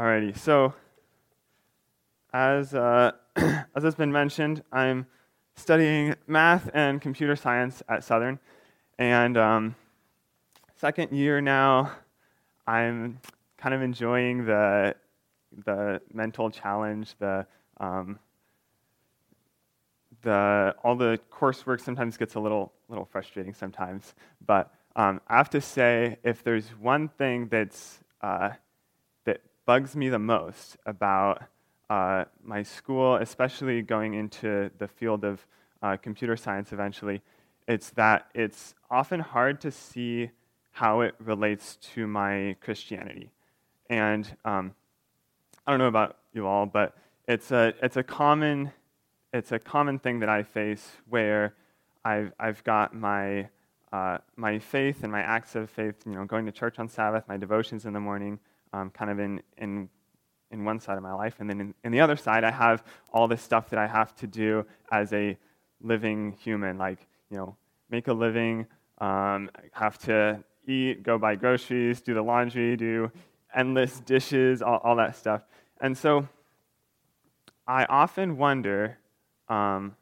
Alrighty, so as, uh, as has been mentioned, I'm studying math and computer science at Southern. And um, second year now, I'm kind of enjoying the, the mental challenge, the, um, the, all the coursework sometimes gets a little, little frustrating sometimes. But um, I have to say, if there's one thing that's, uh, bugs me the most about uh, my school, especially going into the field of uh, computer science eventually, it's that it's often hard to see how it relates to my Christianity. And um, I don't know about you all, but it's a, it's a common it's a common thing that I face where I've, I've got my, uh, my faith and my acts of faith, you know, going to church on Sabbath, my devotions in the morning, um, kind of in, in in one side of my life. And then in, in, the other side, I have all this stuff that I have to do as a living human, like, you know, make a living, um, have to eat, go buy groceries, do the laundry, do endless dishes, all, all that stuff. And so I often wonder um,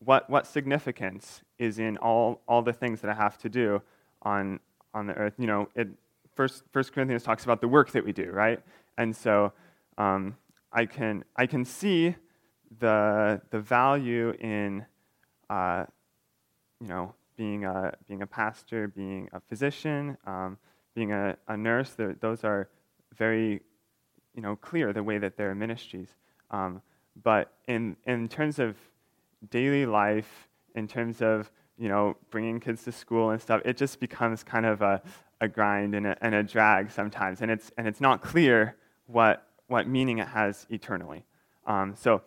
what, what significance is in all, all the things that I have to do on, on the earth. You know, it, First, First Corinthians talks about the work that we do, right? And so um, I, can, I can see the, the value in, uh, you know, being a, being a pastor, being a physician, um, being a, a nurse. Those are very, you know, clear the way that they're ministries. Um, but in, in terms of daily life, in terms of, you know, bringing kids to school and stuff, it just becomes kind of a, a grind and a, and a drag sometimes. And it's, and it's not clear what what meaning it has eternally. Um, so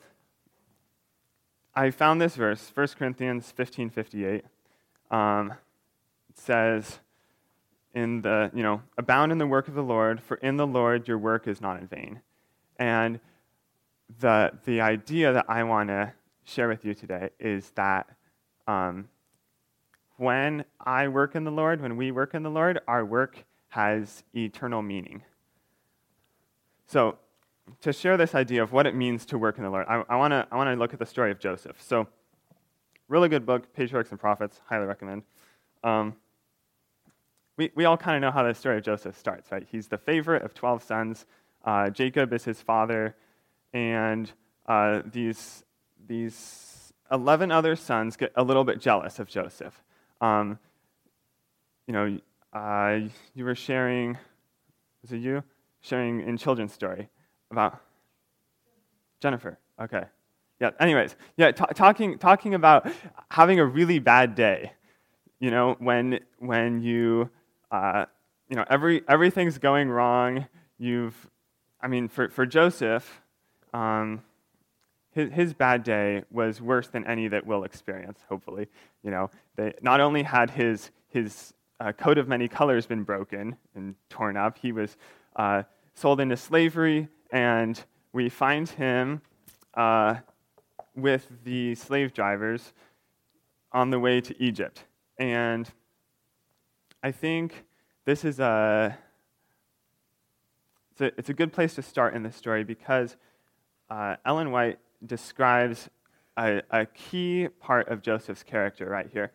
I found this verse, 1 Corinthians 15 58. Um, it says, in the, you know, abound in the work of the Lord, for in the Lord your work is not in vain. And the, the idea that I want to share with you today is that um, when I work in the Lord, when we work in the Lord, our work has eternal meaning. So to share this idea of what it means to work in the Lord, I, I want to I wanna look at the story of Joseph. So, really good book, Patriarchs and Prophets, highly recommend. Um, we, we all kind of know how the story of Joseph starts, right? He's the favorite of 12 sons. Uh, Jacob is his father, and uh, these, these 11 other sons get a little bit jealous of Joseph. Um, you know, uh, you were sharing, was it you? Sharing in children's story about Jennifer. Okay. Yeah. Anyways, yeah. T- talking talking about having a really bad day. You know, when when you uh, you know every everything's going wrong. You've, I mean, for for Joseph, um, his his bad day was worse than any that we'll experience. Hopefully, you know, they not only had his his uh, coat of many colors been broken and torn up, he was uh, sold into slavery and we find him uh, with the slave drivers on the way to Egypt. And I think this is a it's a, it's a good place to start in this story because uh, Ellen White describes a, a key part of Joseph's character right here,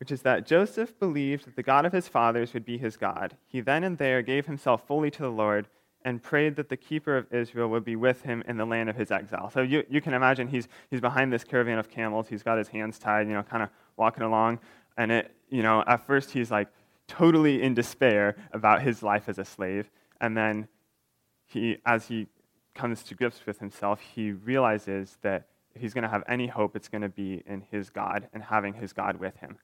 which is that Joseph believed that the God of his fathers would be his God. He then and there gave himself fully to the Lord and prayed that the keeper of Israel would be with him in the land of his exile. So you, you can imagine he's, he's behind this caravan of camels. He's got his hands tied, you know, kind of walking along. And it, you know, at first he's like totally in despair about his life as a slave. And then he, as he comes to grips with himself, he realizes that if he's going to have any hope, it's going to be in his God and having his God with him.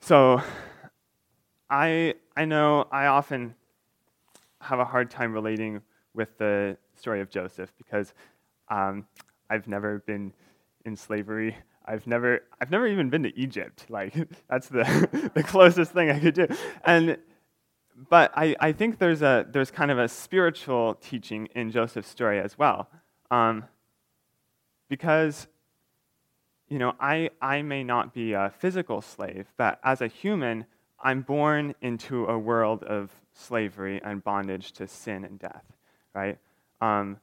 So I, I know I often have a hard time relating with the story of Joseph because um, I've never been in slavery. I've never, I've never even been to Egypt. Like that's the, the closest thing I could do. And, but I, I think there's a, there's kind of a spiritual teaching in Joseph's story as well, um, because, you know, I, I may not be a physical slave, but as a human, I'm born into a world of slavery and bondage to sin and death, right? Um,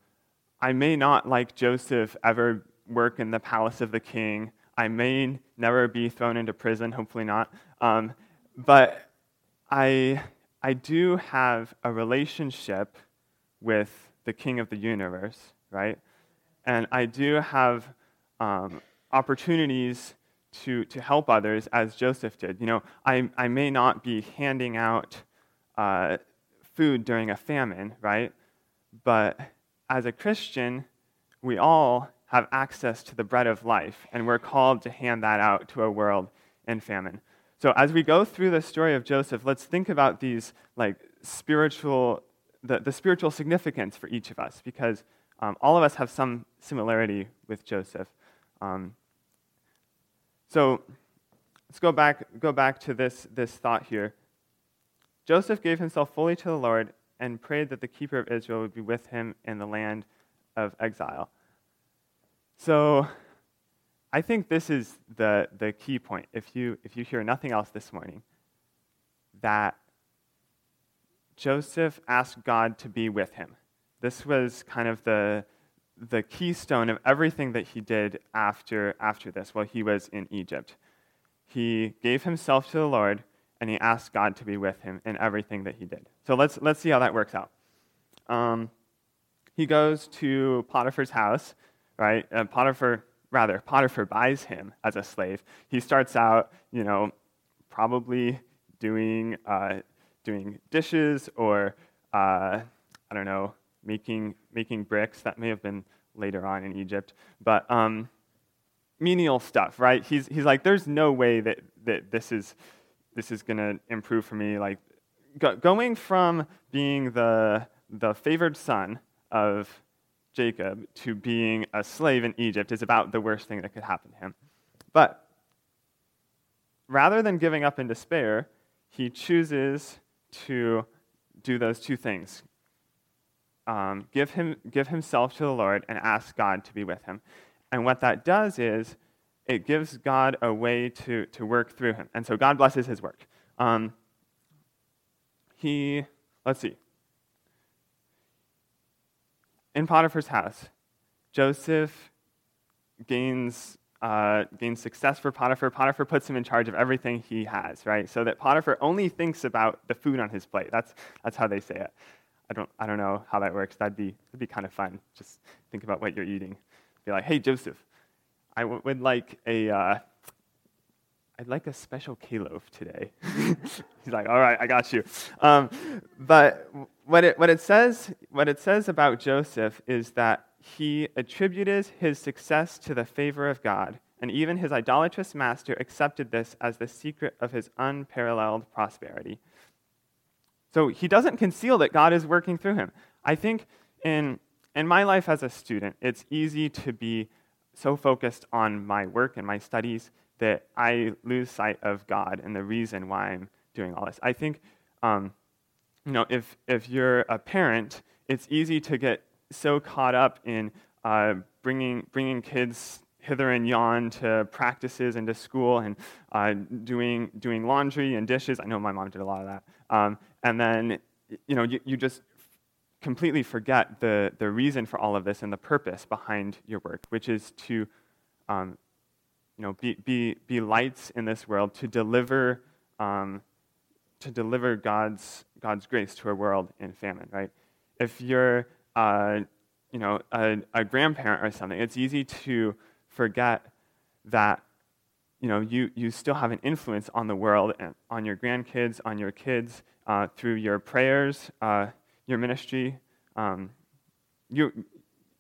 I may not, like Joseph, ever work in the palace of the king. I may never be thrown into prison, hopefully not. Um, but I, I do have a relationship with the king of the universe, right? And I do have um, opportunities to, to help others as Joseph did. You know, I, I may not be handing out uh, food during a famine, right? But as a Christian, we all have access to the bread of life, and we're called to hand that out to a world in famine. So as we go through the story of Joseph, let's think about these like spiritual, the, the spiritual significance for each of us, because um, all of us have some similarity with Joseph. Um, so let's go back, go back to this, this thought here. Joseph gave himself fully to the Lord and prayed that the keeper of Israel would be with him in the land of exile. So I think this is the, the key point. If you, if you hear nothing else this morning, that Joseph asked God to be with him. This was kind of the, the keystone of everything that he did after, after this while he was in Egypt. He gave himself to the Lord and he asked God to be with him in everything that he did. So let's, let's see how that works out. Um, he goes to Potiphar's house, right? Uh, Potiphar, rather, Potiphar buys him as a slave. He starts out, you know, probably doing, uh, doing dishes or, uh, I don't know, making, making bricks. That may have been later on in Egypt. But um, menial stuff, right? He's, he's like, there's no way that, that this is, this is going to improve for me. Like, go, going from being the, the favored son of Jacob to being a slave in Egypt is about the worst thing that could happen to him. But rather than giving up in despair, he chooses to do those two things um, give, him, give himself to the Lord and ask God to be with him. And what that does is it gives God a way to, to work through him. And so God blesses his work. Um, he, let's see. In Potiphar's house, Joseph gains, uh, gains success for Potiphar. Potiphar puts him in charge of everything he has, right? So that Potiphar only thinks about the food on his plate. That's, that's how they say it. I don't, I don't know how that works. That'd be, that'd be kind of fun. Just think about what you're eating. Be like, hey, Joseph, I w- would like a, uh, I'd like a special K-loaf today. He's like, all right, I got you. Um, but what it, what, it says, what it says about Joseph is that he attributed his success to the favor of God, and even his idolatrous master accepted this as the secret of his unparalleled prosperity. So he doesn't conceal that God is working through him. I think in, in my life as a student, it's easy to be so focused on my work and my studies that I lose sight of God and the reason why I'm doing all this. I think, um, you know, if, if you're a parent, it's easy to get so caught up in uh, bringing, bringing kids hither and yon to practices and to school and uh, doing, doing laundry and dishes. I know my mom did a lot of that. Um, and then, you know, you, you just completely forget the, the reason for all of this and the purpose behind your work, which is to, um, you know, be, be, be lights in this world, to deliver, um, to deliver God's, God's grace to a world in famine, right? If you're, uh, you know, a, a grandparent or something, it's easy to forget that you know, you, you still have an influence on the world and on your grandkids, on your kids, uh, through your prayers, uh, your ministry. Um, you,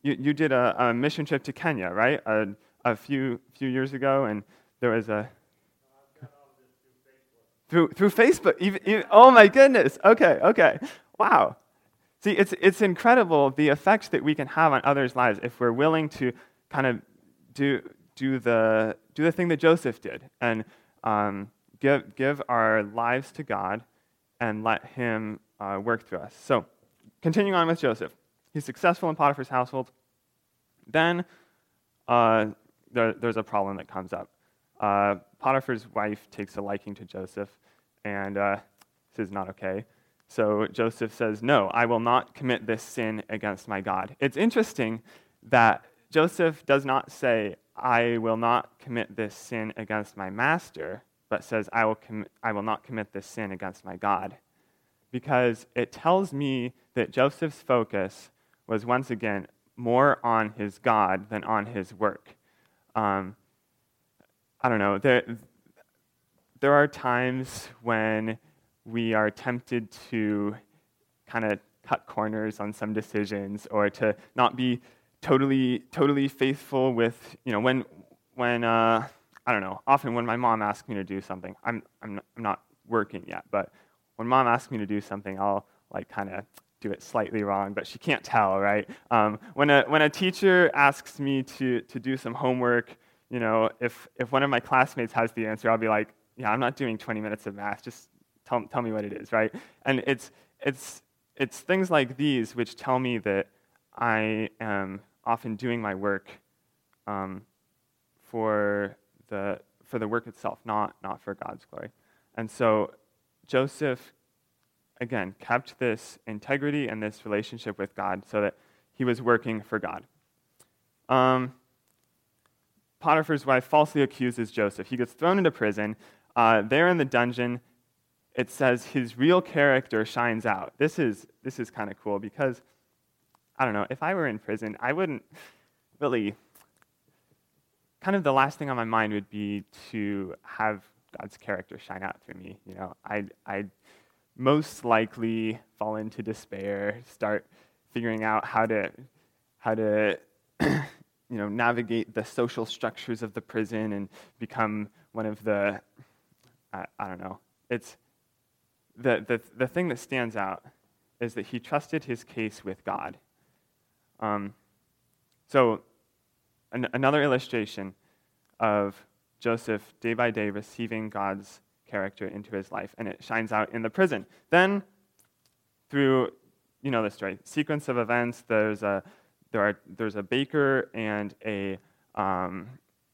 you, you did a, a, mission trip to Kenya, right? A, a few, few years ago, and there was a. Through, through Facebook. Even, even, oh my goodness. Okay, okay. Wow. See, it's, it's incredible the effects that we can have on others' lives if we're willing to kind of do, do the, do the thing that Joseph did and um, give, give our lives to God and let Him uh, work through us. So, continuing on with Joseph, he's successful in Potiphar's household. Then uh, there, there's a problem that comes up. Uh, Potiphar's wife takes a liking to Joseph, and uh, this is not okay. So Joseph says, No, I will not commit this sin against my God. It's interesting that Joseph does not say, I will not commit this sin against my master, but says, I will, com- I will not commit this sin against my God. Because it tells me that Joseph's focus was once again more on his God than on his work. Um, I don't know. There, there are times when we are tempted to kind of cut corners on some decisions or to not be totally totally faithful with you know when when uh, I don't know often when my mom asks me to do something I'm I'm I'm not working yet but when mom asks me to do something I'll like kind of do it slightly wrong but she can't tell right? Um, when a when a teacher asks me to to do some homework you know if if one of my classmates has the answer I'll be like yeah I'm not doing 20 minutes of math. Just tell tell me what it is right? And it's it's it's things like these which tell me that I am often doing my work um, for, the, for the work itself, not, not for God's glory. And so Joseph, again, kept this integrity and this relationship with God so that he was working for God. Um, Potiphar's wife falsely accuses Joseph. He gets thrown into prison. Uh, there in the dungeon, it says his real character shines out. This is, this is kind of cool because I don't know, if I were in prison, I wouldn't really, kind of the last thing on my mind would be to have God's character shine out through me. You know, I'd, I'd most likely fall into despair, start figuring out how to, how to, you know, navigate the social structures of the prison and become one of the, I, I don't know. It's the, the, the thing that stands out is that he trusted his case with God. Um, so, an, another illustration of Joseph day by day receiving God's character into his life, and it shines out in the prison. Then, through you know the story, sequence of events. There's a there are there's a baker and a um,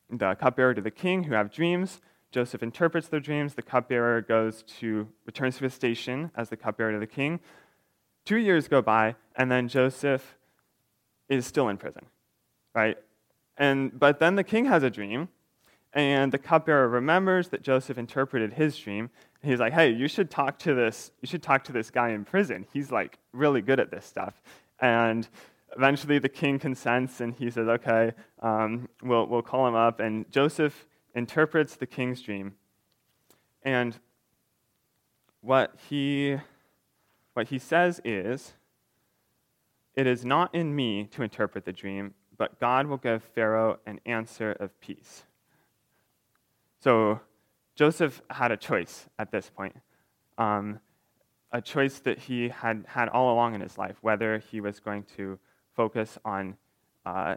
the cupbearer to the king who have dreams. Joseph interprets their dreams. The cupbearer goes to returns to his station as the cupbearer to the king. Two years go by, and then Joseph is still in prison, right? And, but then the king has a dream, and the cupbearer remembers that Joseph interpreted his dream. He's like, hey, you should talk to this, you should talk to this guy in prison. He's like really good at this stuff. And eventually the king consents and he says, okay, um, we'll, we'll call him up. And Joseph interprets the king's dream. And what he, what he says is, it is not in me to interpret the dream, but God will give Pharaoh an answer of peace. So Joseph had a choice at this point, um, a choice that he had had all along in his life, whether he was going to focus on, uh,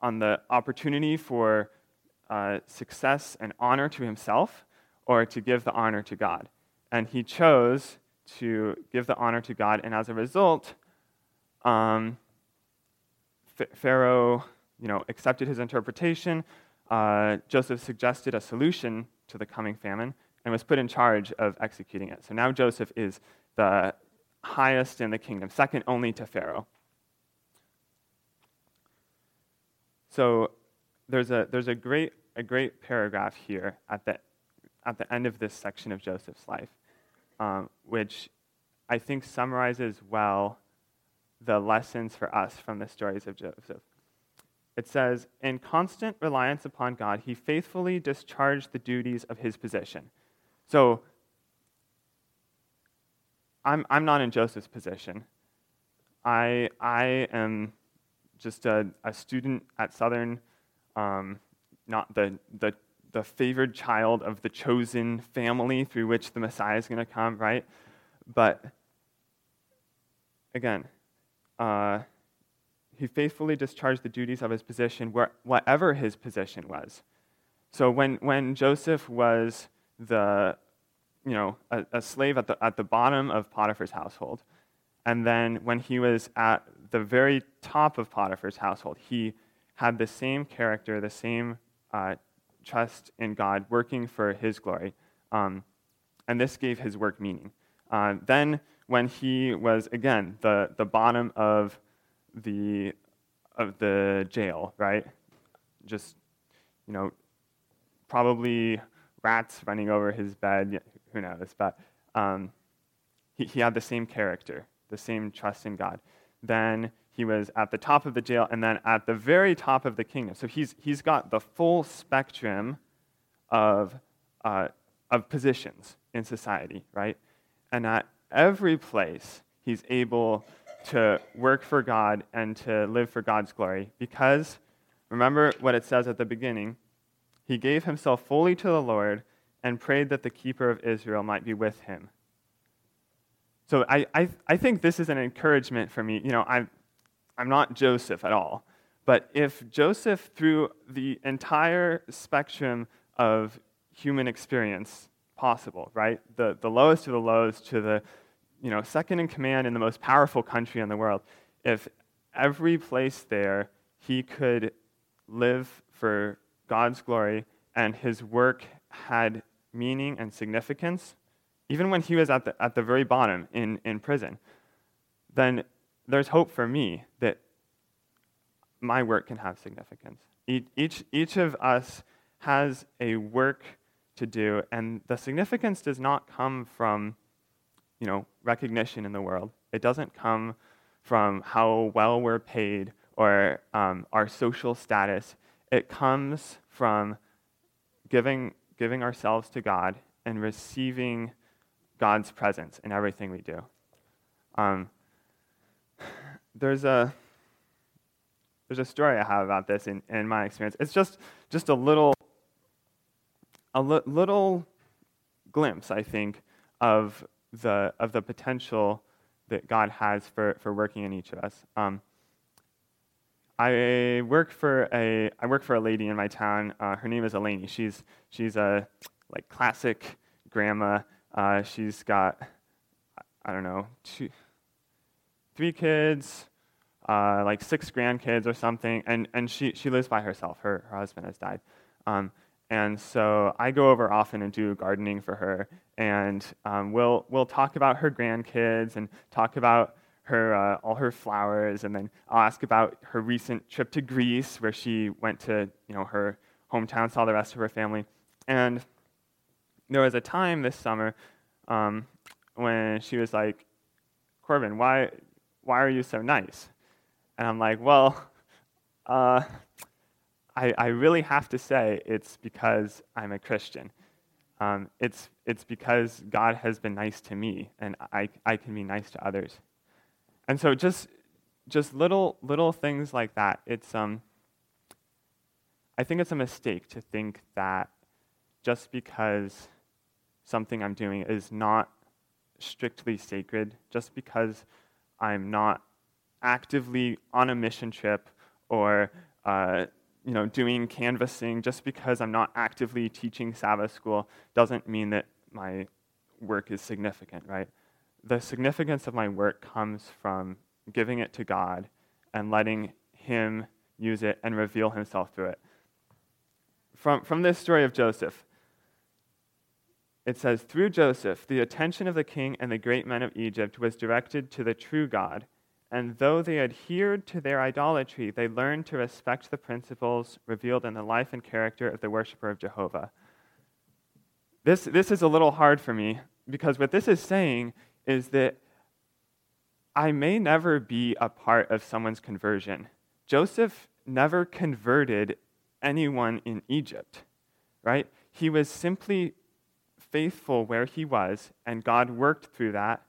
on the opportunity for uh, success and honor to himself or to give the honor to God. And he chose to give the honor to God, and as a result, um, Pharaoh, you know, accepted his interpretation. Uh, Joseph suggested a solution to the coming famine and was put in charge of executing it. So now Joseph is the highest in the kingdom, second only to Pharaoh. So there's a, there's a, great, a great paragraph here at the, at the end of this section of Joseph's life, um, which I think summarizes well the lessons for us from the stories of Joseph. It says, In constant reliance upon God, he faithfully discharged the duties of his position. So, I'm, I'm not in Joseph's position. I, I am just a, a student at Southern, um, not the, the, the favored child of the chosen family through which the Messiah is going to come, right? But again, uh, he faithfully discharged the duties of his position, where, whatever his position was. So when, when Joseph was the, you know, a, a slave at the, at the bottom of Potiphar's household, and then when he was at the very top of Potiphar's household, he had the same character, the same uh, trust in God, working for his glory. Um, and this gave his work meaning. Uh, then when he was, again, the, the bottom of the, of the jail, right? Just, you know, probably rats running over his bed, who knows, but um, he, he had the same character, the same trust in God. Then he was at the top of the jail and then at the very top of the kingdom. So he's, he's got the full spectrum of, uh, of positions in society, right? And at every place, he's able to work for God and to live for God's glory because remember what it says at the beginning he gave himself fully to the Lord and prayed that the keeper of Israel might be with him. So I, I, I think this is an encouragement for me. You know, I'm, I'm not Joseph at all. But if Joseph, through the entire spectrum of human experience possible, right? The, the lowest of the lows to the you know, second in command in the most powerful country in the world, if every place there he could live for God's glory and his work had meaning and significance, even when he was at the, at the very bottom in, in prison, then there's hope for me that my work can have significance. Each, each of us has a work to do, and the significance does not come from you know, recognition in the world. It doesn't come from how well we're paid or um, our social status. It comes from giving, giving ourselves to God and receiving God's presence in everything we do. Um, there's a there's a story I have about this in, in my experience. It's just just a little a li- little glimpse, I think, of the of the potential that God has for, for working in each of us. Um, I work for a I work for a lady in my town. Uh, her name is Eleni. She's she's a like classic grandma. Uh, she's got I don't know two, three kids, uh, like six grandkids or something, and and she she lives by herself. Her her husband has died. Um, and so I go over often and do gardening for her, and um, we'll we'll talk about her grandkids and talk about her uh, all her flowers, and then I'll ask about her recent trip to Greece, where she went to you know her hometown, saw the rest of her family, and there was a time this summer um, when she was like, Corbin, why why are you so nice? And I'm like, well. Uh, I, I really have to say it's because I'm a Christian. Um, it's, it's because God has been nice to me, and I, I can be nice to others. And so just, just little, little things like that. It's, um, I think it's a mistake to think that just because something I'm doing is not strictly sacred, just because I'm not actively on a mission trip or uh, you know, doing canvassing just because I'm not actively teaching Sabbath school doesn't mean that my work is significant, right? The significance of my work comes from giving it to God and letting Him use it and reveal Himself through it. From, from this story of Joseph, it says, Through Joseph, the attention of the king and the great men of Egypt was directed to the true God and though they adhered to their idolatry, they learned to respect the principles revealed in the life and character of the worshiper of Jehovah. This, this is a little hard for me because what this is saying is that I may never be a part of someone's conversion. Joseph never converted anyone in Egypt, right? He was simply faithful where he was, and God worked through that.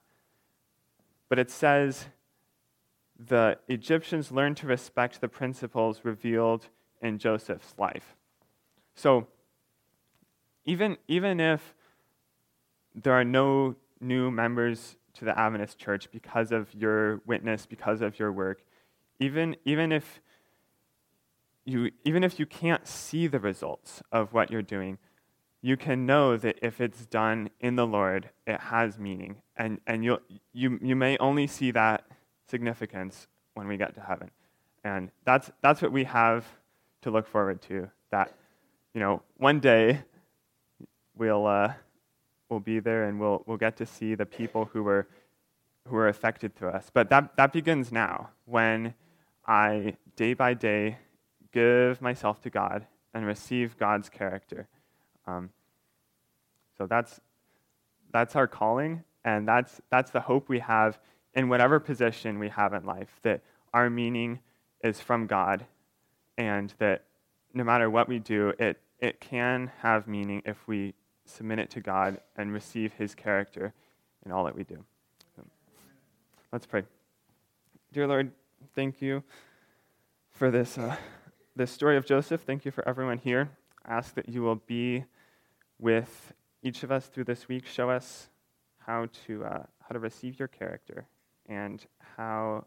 But it says the Egyptians learned to respect the principles revealed in Joseph's life. So, even, even if there are no new members to the Adventist church because of your witness, because of your work, even, even, if you, even if you can't see the results of what you're doing, you can know that if it's done in the Lord, it has meaning. And, and you'll, you, you may only see that significance when we get to heaven. And that's, that's what we have to look forward to. That, you know, one day we'll, uh, we'll be there and we'll, we'll get to see the people who were who were affected through us. But that, that begins now when I, day by day, give myself to God and receive God's character. Um, so that's, that's our calling, and that's, that's the hope we have in whatever position we have in life, that our meaning is from God, and that no matter what we do, it, it can have meaning if we submit it to God and receive His character in all that we do. So, let's pray. Dear Lord, thank you for this, uh, this story of Joseph. Thank you for everyone here. I ask that you will be with each of us through this week. Show us how to, uh, how to receive your character and how,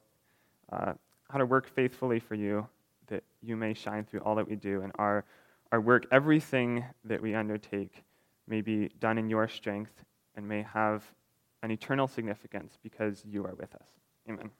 uh, how to work faithfully for you that you may shine through all that we do and our, our work, everything that we undertake may be done in your strength and may have an eternal significance because you are with us. Amen.